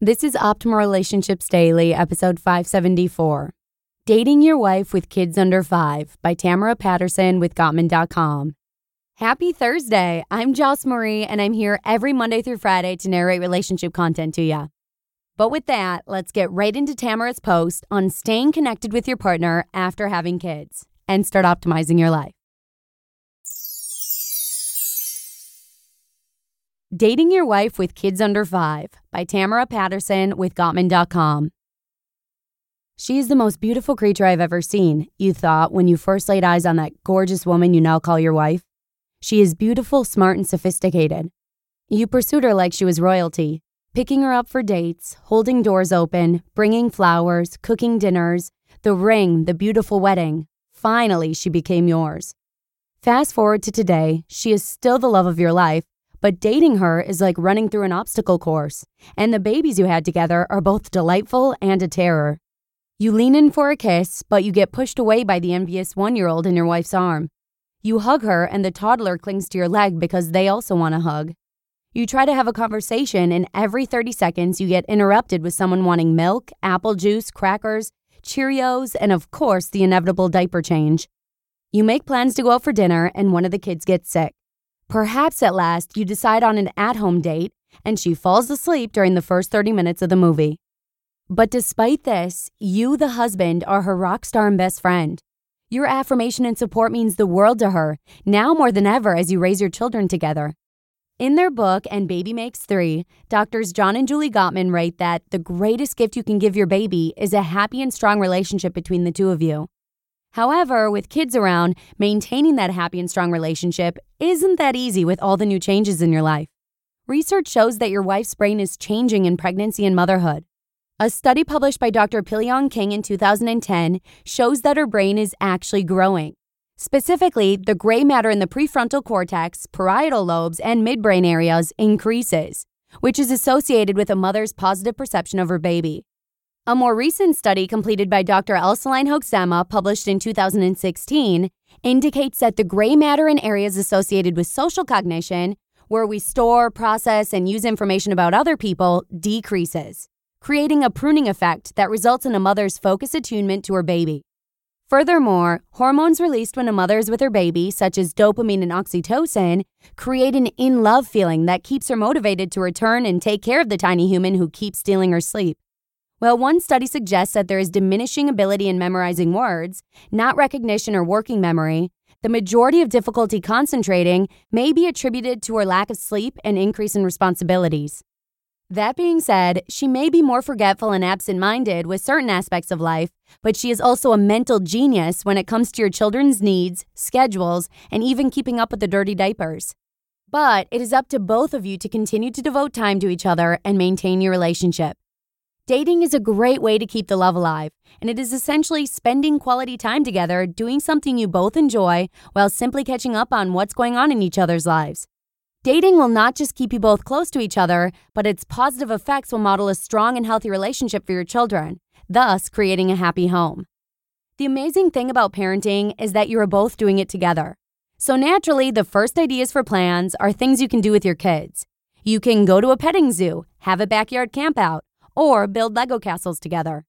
This is Optimal Relationships Daily, episode 574. Dating Your Wife with Kids Under Five by Tamara Patterson with Gottman.com. Happy Thursday. I'm Joss Marie, and I'm here every Monday through Friday to narrate relationship content to you. But with that, let's get right into Tamara's post on staying connected with your partner after having kids and start optimizing your life. Dating Your Wife with Kids Under Five by Tamara Patterson with Gottman.com. She is the most beautiful creature I've ever seen, you thought when you first laid eyes on that gorgeous woman you now call your wife. She is beautiful, smart, and sophisticated. You pursued her like she was royalty, picking her up for dates, holding doors open, bringing flowers, cooking dinners, the ring, the beautiful wedding. Finally, she became yours. Fast forward to today, she is still the love of your life but dating her is like running through an obstacle course, and the babies you had together are both delightful and a terror. You lean in for a kiss, but you get pushed away by the envious one year old in your wife's arm. You hug her, and the toddler clings to your leg because they also want a hug. You try to have a conversation, and every 30 seconds you get interrupted with someone wanting milk, apple juice, crackers, Cheerios, and of course, the inevitable diaper change. You make plans to go out for dinner, and one of the kids gets sick. Perhaps at last you decide on an at home date and she falls asleep during the first 30 minutes of the movie. But despite this, you, the husband, are her rock star and best friend. Your affirmation and support means the world to her, now more than ever as you raise your children together. In their book, And Baby Makes Three, doctors John and Julie Gottman write that the greatest gift you can give your baby is a happy and strong relationship between the two of you. However, with kids around, maintaining that happy and strong relationship isn't that easy with all the new changes in your life. Research shows that your wife's brain is changing in pregnancy and motherhood. A study published by Dr. Pilyoung Kim in 2010 shows that her brain is actually growing. Specifically, the gray matter in the prefrontal cortex, parietal lobes, and midbrain areas increases, which is associated with a mother's positive perception of her baby. A more recent study completed by Dr. Elseline Hoekzema, published in 2016, indicates that the gray matter in areas associated with social cognition, where we store, process, and use information about other people, decreases, creating a pruning effect that results in a mother's focus attunement to her baby. Furthermore, hormones released when a mother is with her baby, such as dopamine and oxytocin, create an in love feeling that keeps her motivated to return and take care of the tiny human who keeps stealing her sleep. Well, one study suggests that there is diminishing ability in memorizing words, not recognition or working memory. The majority of difficulty concentrating may be attributed to her lack of sleep and increase in responsibilities. That being said, she may be more forgetful and absent minded with certain aspects of life, but she is also a mental genius when it comes to your children's needs, schedules, and even keeping up with the dirty diapers. But it is up to both of you to continue to devote time to each other and maintain your relationship. Dating is a great way to keep the love alive, and it is essentially spending quality time together doing something you both enjoy while simply catching up on what's going on in each other's lives. Dating will not just keep you both close to each other, but its positive effects will model a strong and healthy relationship for your children, thus creating a happy home. The amazing thing about parenting is that you are both doing it together. So naturally, the first ideas for plans are things you can do with your kids. You can go to a petting zoo, have a backyard campout, or build Lego castles together.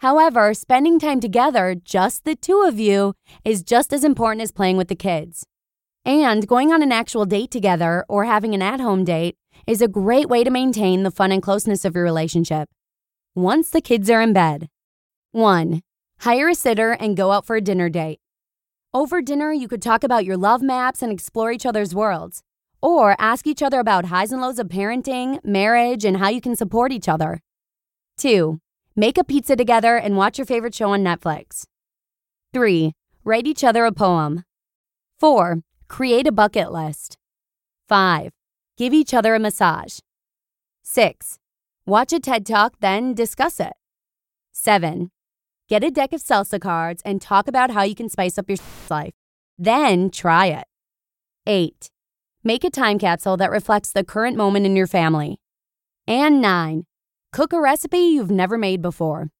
However, spending time together, just the two of you, is just as important as playing with the kids. And going on an actual date together or having an at home date is a great way to maintain the fun and closeness of your relationship. Once the kids are in bed, 1. Hire a sitter and go out for a dinner date. Over dinner, you could talk about your love maps and explore each other's worlds, or ask each other about highs and lows of parenting, marriage, and how you can support each other. 2. Make a pizza together and watch your favorite show on Netflix. 3. Write each other a poem. 4. Create a bucket list. 5. Give each other a massage. 6. Watch a TED Talk, then discuss it. 7. Get a deck of salsa cards and talk about how you can spice up your life. Then try it. 8. Make a time capsule that reflects the current moment in your family. And 9. Cook a recipe you've never made before.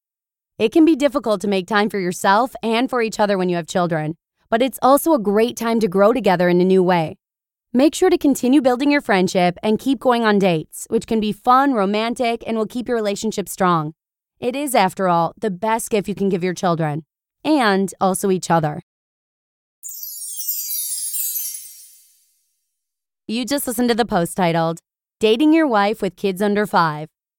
It can be difficult to make time for yourself and for each other when you have children, but it's also a great time to grow together in a new way. Make sure to continue building your friendship and keep going on dates, which can be fun, romantic, and will keep your relationship strong. It is, after all, the best gift you can give your children and also each other. You just listened to the post titled Dating Your Wife with Kids Under Five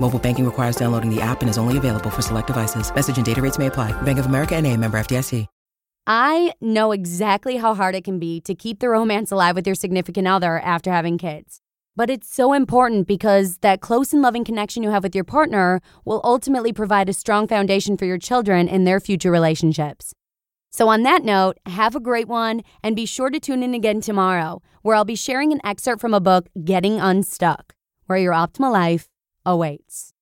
Mobile banking requires downloading the app and is only available for select devices. Message and data rates may apply. Bank of America and a member FDIC. I know exactly how hard it can be to keep the romance alive with your significant other after having kids. But it's so important because that close and loving connection you have with your partner will ultimately provide a strong foundation for your children in their future relationships. So, on that note, have a great one and be sure to tune in again tomorrow, where I'll be sharing an excerpt from a book, Getting Unstuck, where your optimal life awaits.